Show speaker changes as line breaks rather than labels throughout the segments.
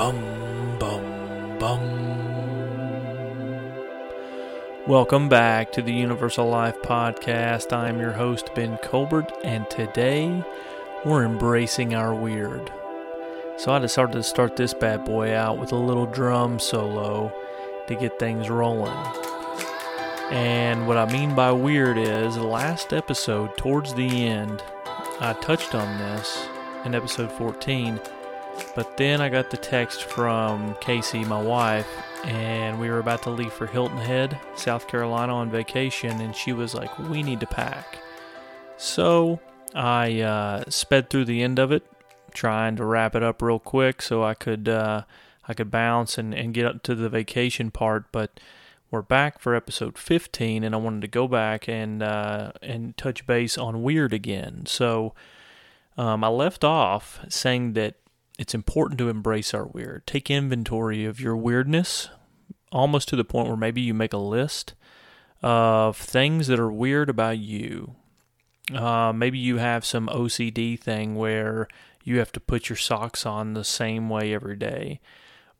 Bum, bum, bum. Welcome back to the Universal Life Podcast. I'm your host, Ben Colbert, and today we're embracing our weird. So I decided to start this bad boy out with a little drum solo to get things rolling. And what I mean by weird is last episode, towards the end, I touched on this in episode 14 but then I got the text from Casey, my wife, and we were about to leave for Hilton Head, South Carolina on vacation, and she was like, We need to pack. So I uh, sped through the end of it, trying to wrap it up real quick so I could uh, I could bounce and, and get up to the vacation part, but we're back for episode 15 and I wanted to go back and uh, and touch base on weird again. So um, I left off saying that it's important to embrace our weird. Take inventory of your weirdness, almost to the point where maybe you make a list of things that are weird about you. Uh, maybe you have some OCD thing where you have to put your socks on the same way every day.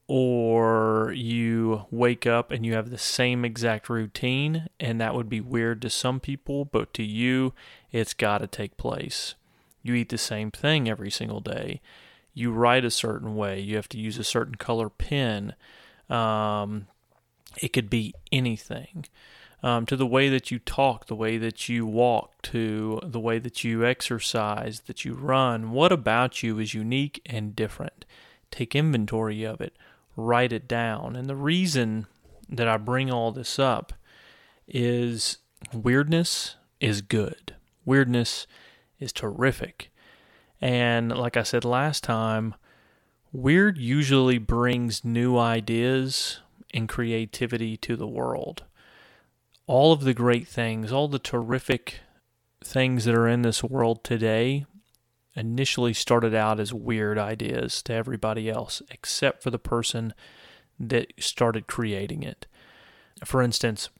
Or you wake up and you have the same exact routine, and that would be weird to some people, but to you, it's got to take place. You eat the same thing every single day you write a certain way. You have to use a certain color pen. Um, it could be anything. Um, to the way that you talk, the way that you walk, to the way that you exercise, that you run. What about you is unique and different? Take inventory of it, write it down. And the reason that I bring all this up is weirdness is good. Weirdness is terrific. And like I said last time, weird usually brings new ideas and creativity to the world. All of the great things, all the terrific things that are in this world today initially started out as weird ideas to everybody else, except for the person that started creating it. For instance,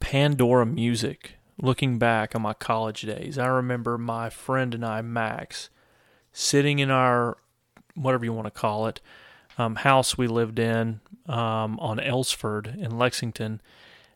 Pandora Music looking back on my college days, I remember my friend and I, Max, sitting in our whatever you want to call it um, house we lived in um, on Ellsford in Lexington,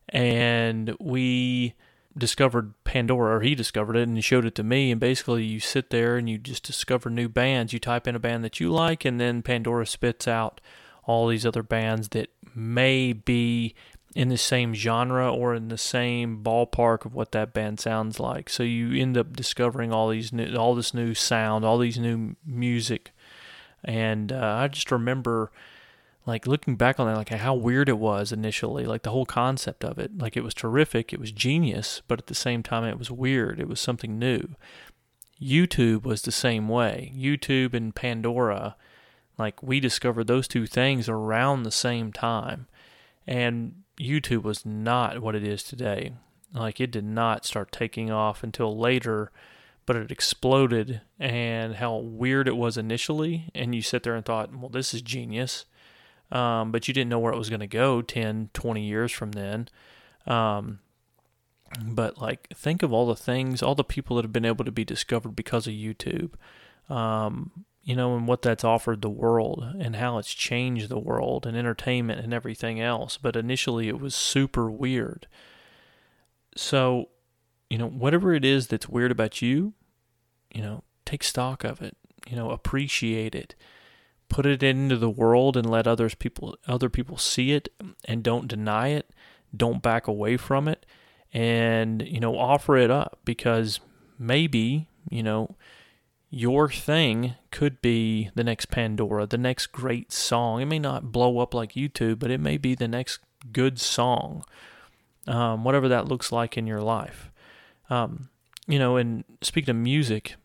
and we discovered Pandora, or he discovered it, and he showed it to me. And basically, you sit there and you just discover new bands. You type in a band that you like, and then Pandora spits out all these other bands that may be in the same genre or in the same ballpark of what that band sounds like. So you end up discovering all these new, all this new sound, all these new music, and uh, I just remember like looking back on that, like how weird it was initially, like the whole concept of it. Like it was terrific, it was genius, but at the same time it was weird. It was something new. YouTube was the same way. YouTube and Pandora, like we discovered those two things around the same time. And YouTube was not what it is today. Like it did not start taking off until later, but it exploded and how weird it was initially. And you sit there and thought, well, this is genius. Um, but you didn't know where it was going to go 10, 20 years from then. Um, but like, think of all the things, all the people that have been able to be discovered because of YouTube. Um, you know, and what that's offered the world and how it's changed the world and entertainment and everything else. But initially, it was super weird. So, you know, whatever it is that's weird about you, you know, take stock of it. You know, appreciate it. Put it into the world and let others people other people see it and don't deny it. Don't back away from it and, you know, offer it up because maybe, you know, your thing could be the next Pandora, the next great song. It may not blow up like YouTube, but it may be the next good song, um, whatever that looks like in your life. Um, you know, and speaking of music,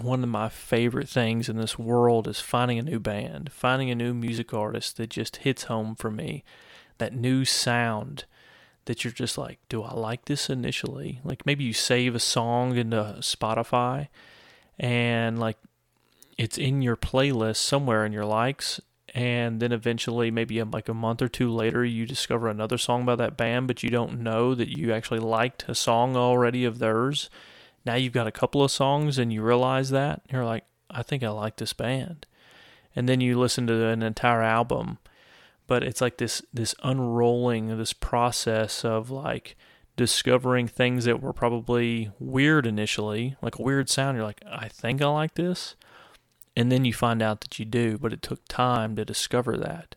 one of my favorite things in this world is finding a new band, finding a new music artist that just hits home for me. That new sound that you're just like, do I like this initially? Like maybe you save a song into Spotify and like it's in your playlist somewhere in your likes and then eventually maybe um, like a month or two later you discover another song by that band but you don't know that you actually liked a song already of theirs now you've got a couple of songs and you realize that you're like i think i like this band and then you listen to an entire album. But it's like this this unrolling, this process of like discovering things that were probably weird initially, like a weird sound. You're like, I think I like this. And then you find out that you do, but it took time to discover that.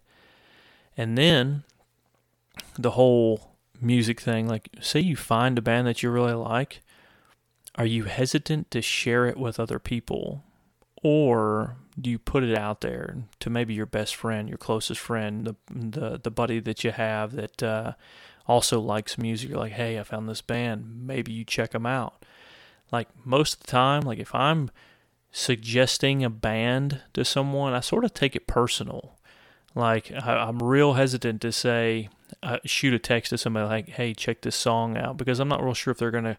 And then the whole music thing, like, say you find a band that you really like, are you hesitant to share it with other people? Or do you put it out there to maybe your best friend, your closest friend, the the, the buddy that you have that uh, also likes music? You're like, hey, I found this band. Maybe you check them out. Like most of the time, like if I'm suggesting a band to someone, I sort of take it personal. Like I, am real hesitant to say, uh, shoot a text to somebody like, "Hey, check this song out," because I'm not real sure if they're gonna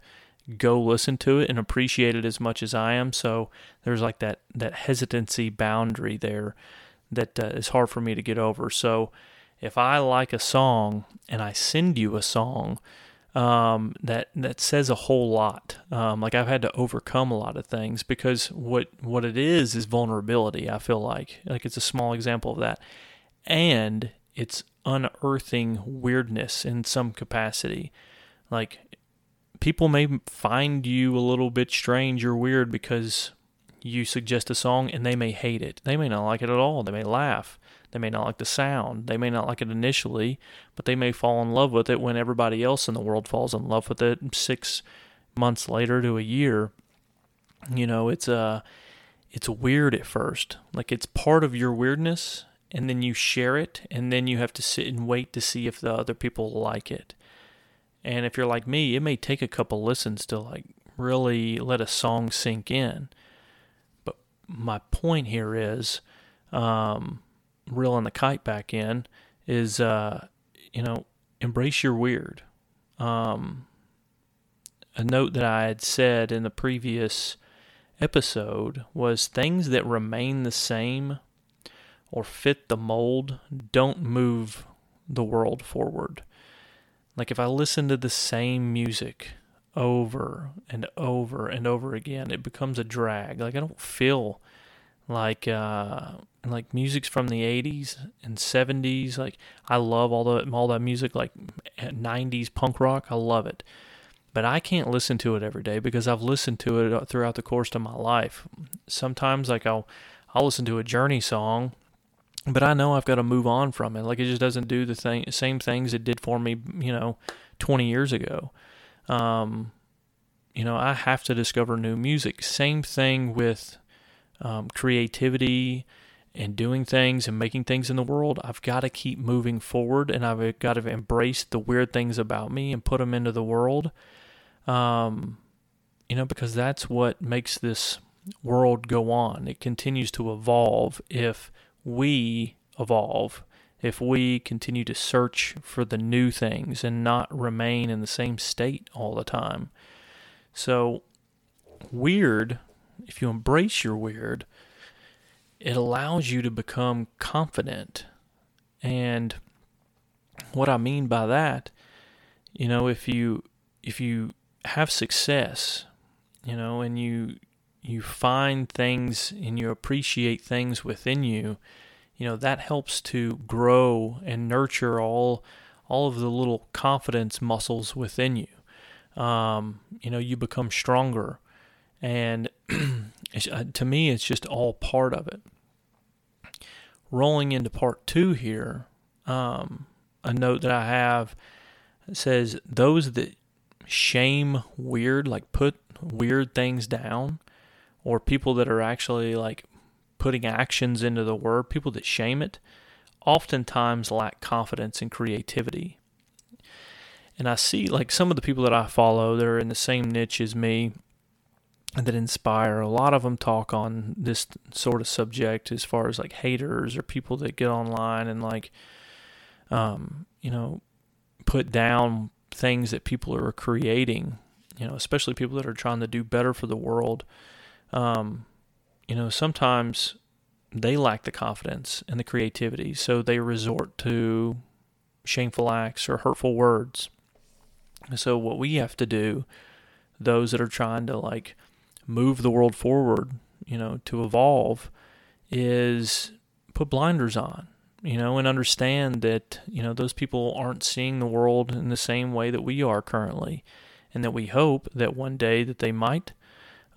go listen to it and appreciate it as much as I am. So there's like that that hesitancy boundary there that uh, is hard for me to get over. So if I like a song and I send you a song um, that that says a whole lot, um, like I've had to overcome a lot of things because what what it is is vulnerability. I feel like like it's a small example of that, and it's unearthing weirdness in some capacity. Like people may find you a little bit strange or weird because you suggest a song and they may hate it. They may not like it at all. They may laugh. They may not like the sound. They may not like it initially, but they may fall in love with it when everybody else in the world falls in love with it six months later to a year. You know, it's uh it's weird at first. Like it's part of your weirdness and then you share it and then you have to sit and wait to see if the other people like it. And if you're like me, it may take a couple listens to like really let a song sink in. But my point here is, um, reeling the kite back in, is uh, you know, embrace your weird. Um, a note that I had said in the previous episode was things that remain the same or fit the mold don't move the world forward. Like if I listen to the same music over and over and over again, it becomes a drag. Like I don't feel like uh like music's from the 80s and 70s like I love all the all that music like 90s punk rock I love it but I can't listen to it every day because I've listened to it throughout the course of my life sometimes like I'll I'll listen to a journey song but I know I've got to move on from it. Like it just doesn't do the thing, same things it did for me, you know, 20 years ago. Um, you know, I have to discover new music. Same thing with um, creativity and doing things and making things in the world. I've got to keep moving forward and I've got to embrace the weird things about me and put them into the world. Um, you know, because that's what makes this world go on. It continues to evolve if we evolve, if we continue to search for the new things and not remain in the same state all the time. So, weird, if you embrace your weird, it allows you to become confident. And what I mean by that, you know, if you if you have success, you know, and you you find things and you appreciate things within you, you know, that helps to grow and nurture all all of the little confidence muscles within you. Um, you know, you become stronger, and to me, it's just all part of it. Rolling into part two here, um, a note that I have says those that shame weird, like put weird things down, or people that are actually like putting actions into the word, people that shame it, oftentimes lack confidence and creativity. And I see like some of the people that I follow, they're in the same niche as me that inspire. A lot of them talk on this sort of subject as far as like haters or people that get online and like, um, you know, put down things that people are creating, you know, especially people that are trying to do better for the world um, you know, sometimes they lack the confidence and the creativity, so they resort to shameful acts or hurtful words. So, what we have to do, those that are trying to like move the world forward, you know, to evolve, is put blinders on, you know, and understand that, you know, those people aren't seeing the world in the same way that we are currently and that we hope that one day that they might.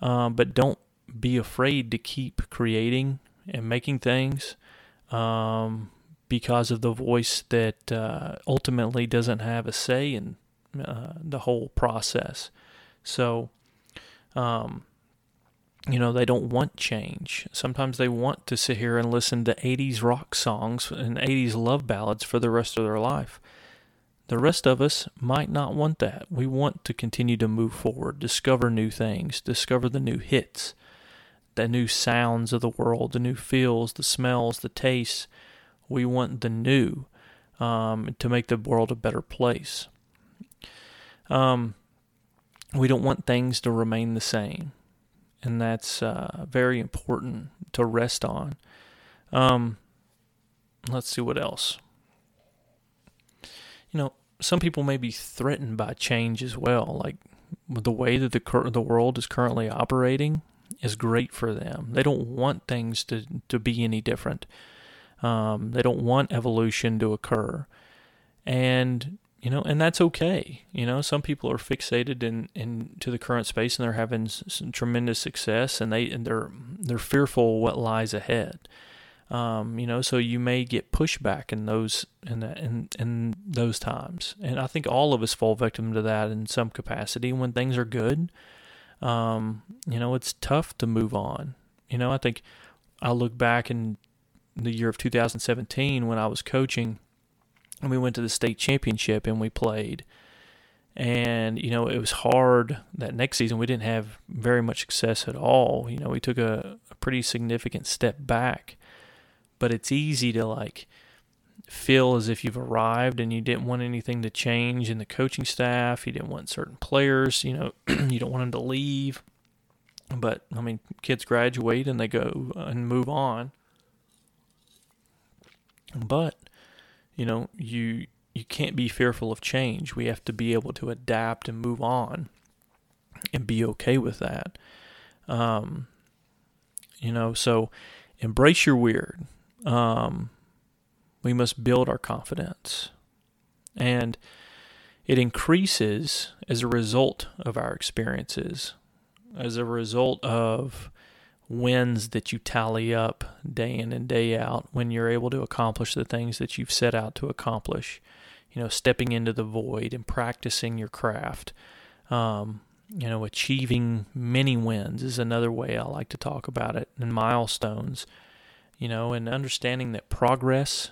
Um, but don't be afraid to keep creating and making things um, because of the voice that uh, ultimately doesn't have a say in uh, the whole process. So, um, you know, they don't want change. Sometimes they want to sit here and listen to 80s rock songs and 80s love ballads for the rest of their life. The rest of us might not want that. We want to continue to move forward, discover new things, discover the new hits, the new sounds of the world, the new feels, the smells, the tastes. We want the new um, to make the world a better place. Um, we don't want things to remain the same, and that's uh, very important to rest on. Um, let's see what else. You know, some people may be threatened by change as well, like the way that the the world is currently operating is great for them. They don't want things to, to be any different. Um, they don't want evolution to occur. And, you know, and that's okay. You know, some people are fixated in, in to the current space and they're having some tremendous success and they, and they're, they're fearful what lies ahead. Um, you know, so you may get pushback in those in, that, in in those times, and I think all of us fall victim to that in some capacity. When things are good, um, you know, it's tough to move on. You know, I think I look back in the year of 2017 when I was coaching and we went to the state championship and we played. And, you know, it was hard that next season. We didn't have very much success at all. You know, we took a, a pretty significant step back. But it's easy to like feel as if you've arrived and you didn't want anything to change in the coaching staff. You didn't want certain players, you know, you don't want them to leave. But I mean, kids graduate and they go and move on. But you know, you you can't be fearful of change. We have to be able to adapt and move on and be okay with that. Um, you know, so embrace your weird. Um, we must build our confidence. And it increases as a result of our experiences, as a result of wins that you tally up day in and day out when you're able to accomplish the things that you've set out to accomplish. You know, stepping into the void and practicing your craft. Um, you know, achieving many wins is another way I like to talk about it, and milestones. You know, and understanding that progress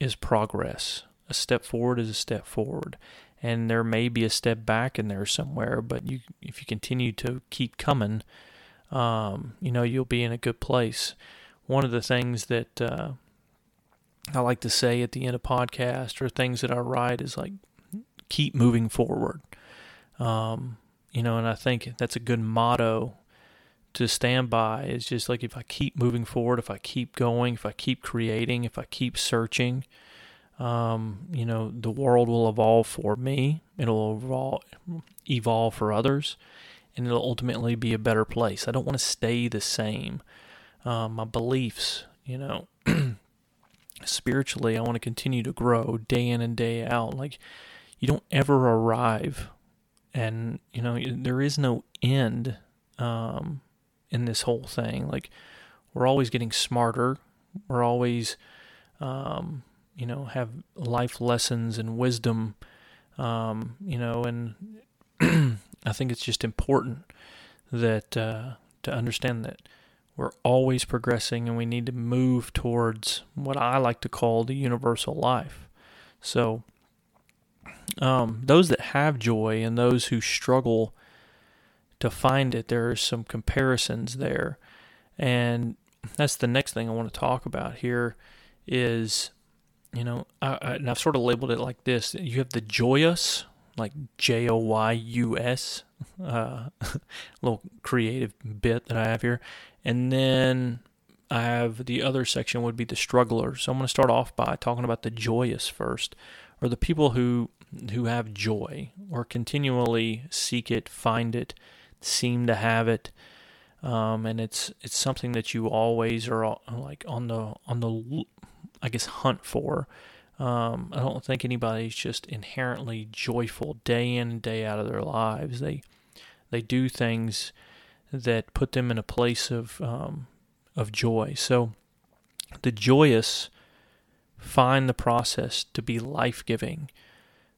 is progress. A step forward is a step forward. And there may be a step back in there somewhere, but you if you continue to keep coming, um, you know, you'll be in a good place. One of the things that uh, I like to say at the end of podcast or things that I write is like keep moving forward. Um, you know, and I think that's a good motto to stand by is just like if I keep moving forward, if I keep going, if I keep creating, if I keep searching, um, you know, the world will evolve for me. It'll evolve, evolve for others, and it'll ultimately be a better place. I don't want to stay the same. Um, my beliefs, you know, spiritually, I want to continue to grow day in and day out. Like, you don't ever arrive, and you know, there is no end. Um, in this whole thing. Like we're always getting smarter. We're always, um, you know, have life lessons and wisdom. Um, you know, and I think it's just important that uh, to understand that we're always progressing and we need to move towards what I like to call the universal life. So, um, those that have joy and those who struggle to find it, there are some comparisons there. And that's the next thing I want to talk about here is, you know, I, I, and I've sort of labeled it like this. You have the joyous, like J O Y U S, uh, little creative bit that I have here. And then I have the other section would be the strugglers. So I'm going to start off by talking about the joyous first, or the people who who have joy or continually seek it, find it, seem to have it. um, and it's it's something that you always are like on the on the I guess hunt for. Um, I don't think anybody's just inherently joyful day in and day out of their lives. They they do things that put them in a place of um, of joy. So the joyous find the process to be life giving,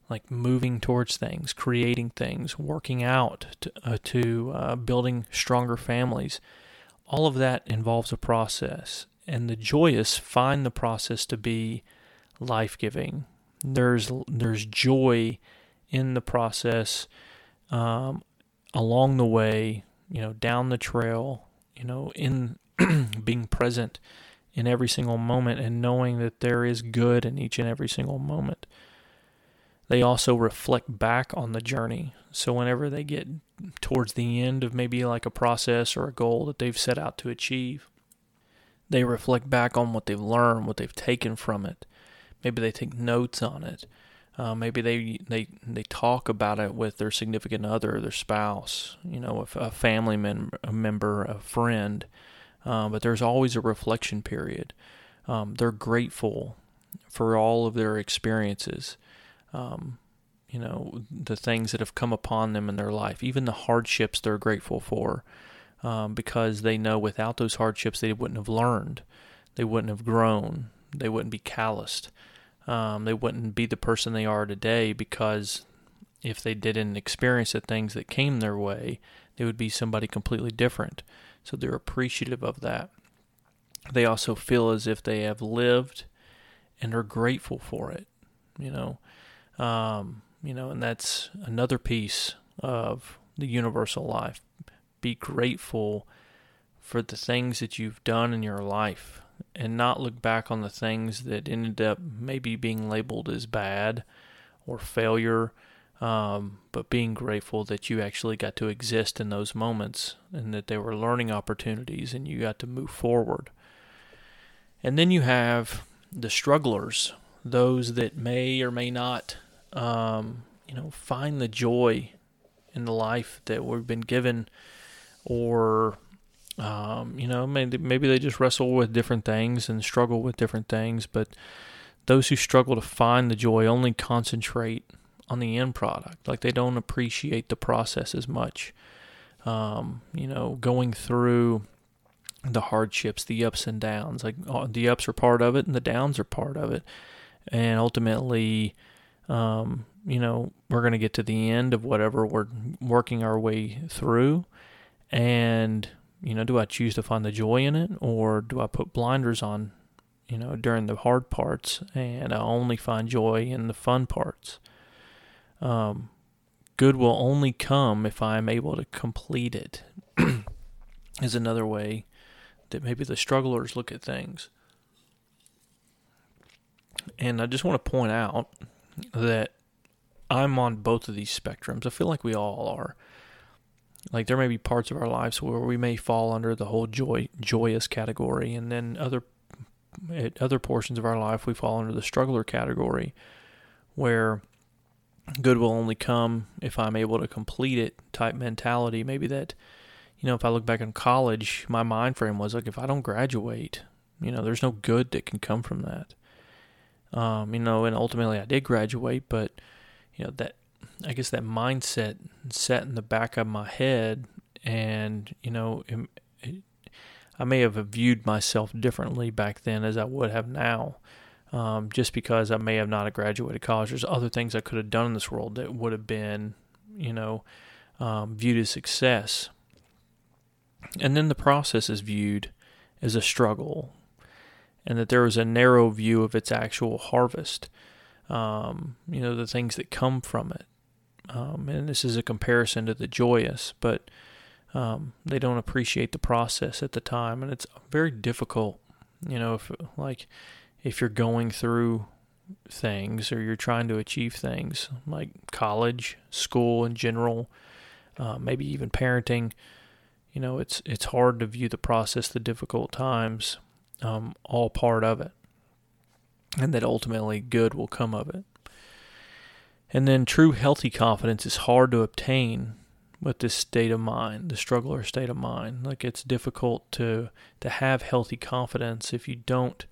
like moving towards things, creating things, working out, to, uh, to uh, building stronger families. All of that involves a process, and the joyous find the process to be life giving. There's there's joy in the process um, along the way, you know, down the trail, you know, in being present in every single moment and knowing that there is good in each and every single moment. They also reflect back on the journey. So whenever they get towards the end of maybe like a process or a goal that they've set out to achieve, they reflect back on what they've learned, what they've taken from it. Maybe they take notes on it. Uh, maybe they, they they talk about it with their significant other, their spouse, you know, a family mem- a member, a friend. Uh, but there's always a reflection period. Um, they're grateful for all of their experiences. Um, you know, the things that have come upon them in their life, even the hardships they're grateful for, um, because they know without those hardships they wouldn't have learned, they wouldn't have grown, they wouldn't be calloused. Um, they wouldn't be the person they are today because if they didn't experience the things that came their way, they would be somebody completely different. So they're appreciative of that. They also feel as if they have lived and are grateful for it. You know, um, you know, and that's another piece of the universal life. Be grateful for the things that you've done in your life and not look back on the things that ended up maybe being labeled as bad or failure, um, but being grateful that you actually got to exist in those moments and that they were learning opportunities and you got to move forward. And then you have the strugglers, those that may or may not, um, you know, find the joy in the life that we've been given or um, you know, maybe maybe they just wrestle with different things and struggle with different things, but those who struggle to find the joy only concentrate on the end product. Like they don't appreciate the process as much. Um, you know, going through the hardships, the ups and downs. Like uh, the ups are part of it, and the downs are part of it. And ultimately, um, you know, we're going to get to the end of whatever we're working our way through, and you know, do I choose to find the joy in it or do I put blinders on, you know, during the hard parts and I only find joy in the fun parts? Um, good will only come if I am able to complete it, is another way that maybe the strugglers look at things. And I just want to point out that I'm on both of these spectrums. I feel like we all are. Like there may be parts of our lives where we may fall under the whole joy joyous category, and then other at other portions of our life we fall under the struggler category, where good will only come if I'm able to complete it type mentality. Maybe that, you know, if I look back in college, my mind frame was like, if I don't graduate, you know, there's no good that can come from that. Um, you know, and ultimately I did graduate, but you know that I guess that mindset set in the back of my head, and you know, it, it, I may have viewed myself differently back then as I would have now. Um, just because I may have not graduated college, there's other things I could have done in this world that would have been, you know, um, viewed as success. And then the process is viewed as a struggle, and that there is a narrow view of its actual harvest. Um, you know, the things that come from it. Um, and this is a comparison to the joyous, but um, they don't appreciate the process at the time, and it's very difficult. You know, if like if you're going through things or you're trying to achieve things like college, school in general, uh, maybe even parenting. You know, it's it's hard to view the process, the difficult times, um, all part of it, and that ultimately good will come of it. And then true healthy confidence is hard to obtain with this state of mind, the struggler state of mind. Like it's difficult to to have healthy confidence if you don't,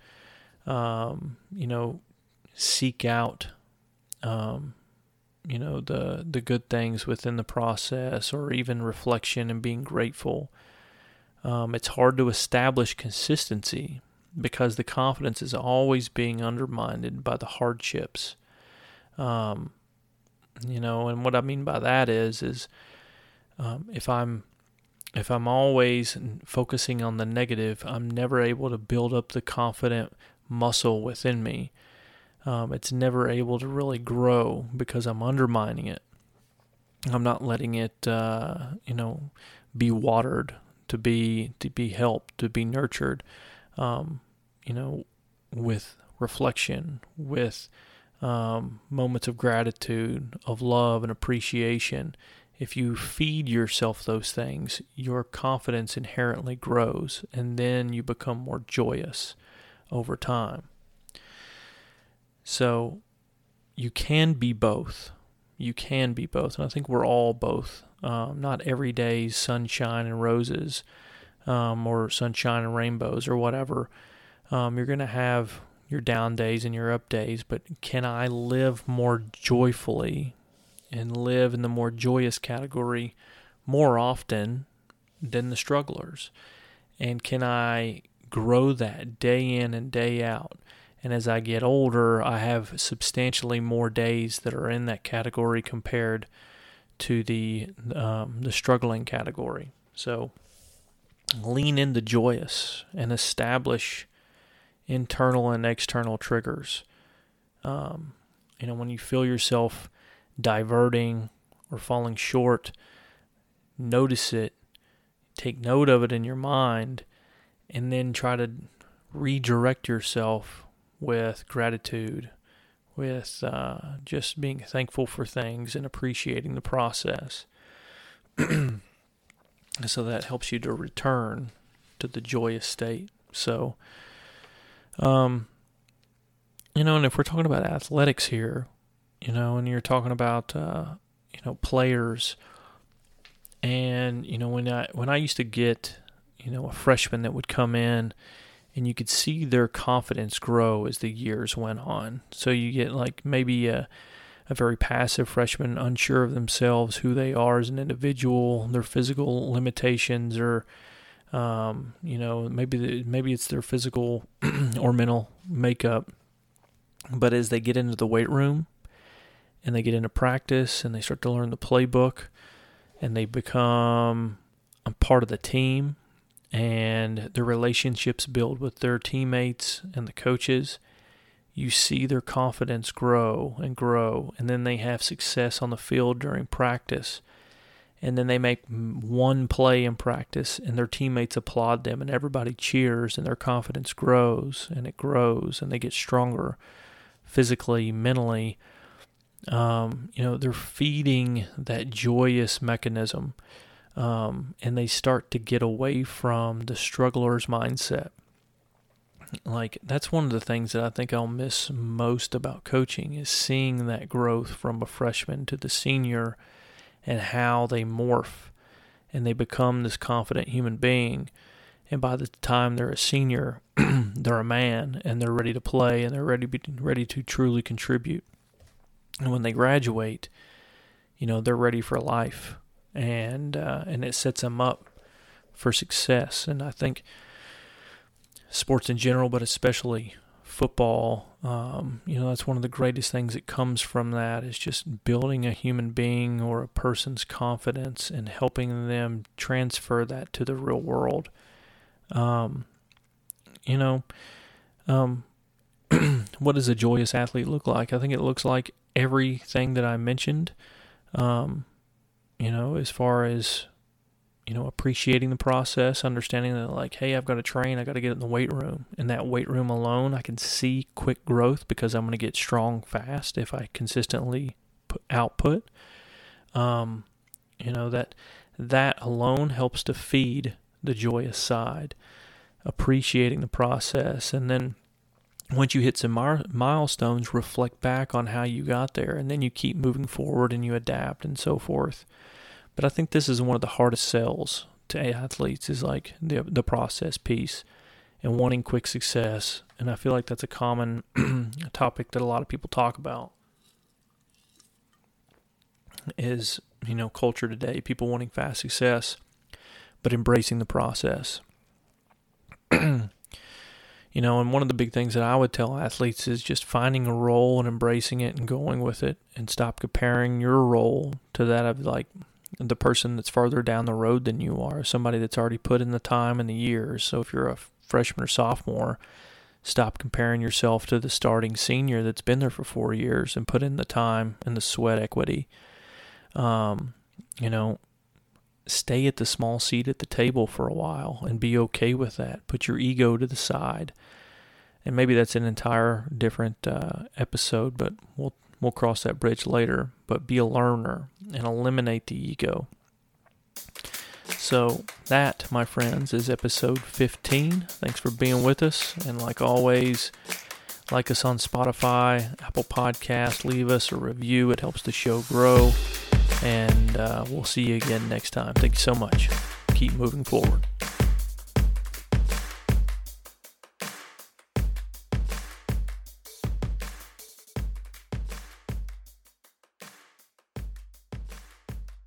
um, you know, seek out, um, you know, the the good things within the process, or even reflection and being grateful. Um, it's hard to establish consistency because the confidence is always being undermined by the hardships. Um, you know, and what I mean by that is, is um, if I'm if I'm always focusing on the negative, I'm never able to build up the confident muscle within me. Um, it's never able to really grow because I'm undermining it. I'm not letting it, uh, you know, be watered to be to be helped to be nurtured. Um, you know, with reflection, with um, moments of gratitude, of love and appreciation. If you feed yourself those things, your confidence inherently grows, and then you become more joyous over time. So you can be both. You can be both. And I think we're all both. Um, not every day's sunshine and roses um, or sunshine and rainbows or whatever. Um, you're going to have your down days and your up days, but can I live more joyfully and live in the more joyous category more often than the strugglers? And can I grow that day in and day out? And as I get older, I have substantially more days that are in that category compared to the um, the struggling category. So lean into joyous and establish internal and external triggers. Um, you know, when you feel yourself diverting or falling short, notice it, take note of it in your mind, and then try to redirect yourself with gratitude, with uh, just being thankful for things and appreciating the process. so that helps you to return to the joyous state. So, um, you know, and if we're talking about athletics here, you know, and you're talking about uh, you know players, and you know when I when I used to get you know a freshman that would come in, and you could see their confidence grow as the years went on. So you get like maybe a a very passive freshman, unsure of themselves, who they are as an individual, their physical limitations, or um, you know, maybe the, maybe it's their physical or mental makeup. But as they get into the weight room and they get into practice and they start to learn the playbook and they become a part of the team and their relationships build with their teammates and the coaches, you see their confidence grow and grow. And then they have success on the field during practice and then they make one play in practice and their teammates applaud them and everybody cheers and their confidence grows and it grows and they get stronger physically mentally. Um, you know they're feeding that joyous mechanism um, and they start to get away from the struggler's mindset. Like that's one of the things that I think I'll miss most about coaching is seeing that growth from a freshman to the senior and how they morph and they become this confident human being. And by the time they're a senior, they're a man and they're ready to play and they're ready to be, ready to truly contribute. And when they graduate, you know they're ready for life, and uh, and it sets them up for success. And I think sports in general, but especially football, um, you know, that's one of the greatest things that comes from that is just building a human being or a person's confidence and helping them transfer that to the real world. Um, you know, um, what does a joyous athlete look like? I think it looks like everything that I mentioned. Um, you know, as far as you know, appreciating the process, understanding that, like, hey, I've got to train, I got to get in the weight room. In that weight room alone, I can see quick growth because I'm going to get strong fast if I consistently put output. Um, you know that that alone helps to feed the joyous side, appreciating the process, and then once you hit some mar- milestones, reflect back on how you got there, and then you keep moving forward and you adapt and so forth. But I think this is one of the hardest sells to athletes is like the the process piece and wanting quick success. And I feel like that's a common topic that a lot of people talk about. Is you know culture today, people wanting fast success, but embracing the process. you know, and one of the big things that I would tell athletes is just finding a role and embracing it and going with it and stop comparing your role to that of like the person that's farther down the road than you are, somebody that's already put in the time and the years. So if you're a freshman or sophomore, stop comparing yourself to the starting senior that's been there for four years and put in the time and the sweat equity. Um, you know, stay at the small seat at the table for a while and be okay with that. Put your ego to the side. And maybe that's an entire different uh, episode, but we'll we'll cross that bridge later. But be a learner and eliminate the ego. So that, my friends, is episode 15. Thanks for being with us, and like always, like us on Spotify, Apple Podcast, leave us a review. It helps the show grow. And uh, we'll see you again next time. Thank you so much. Keep moving forward.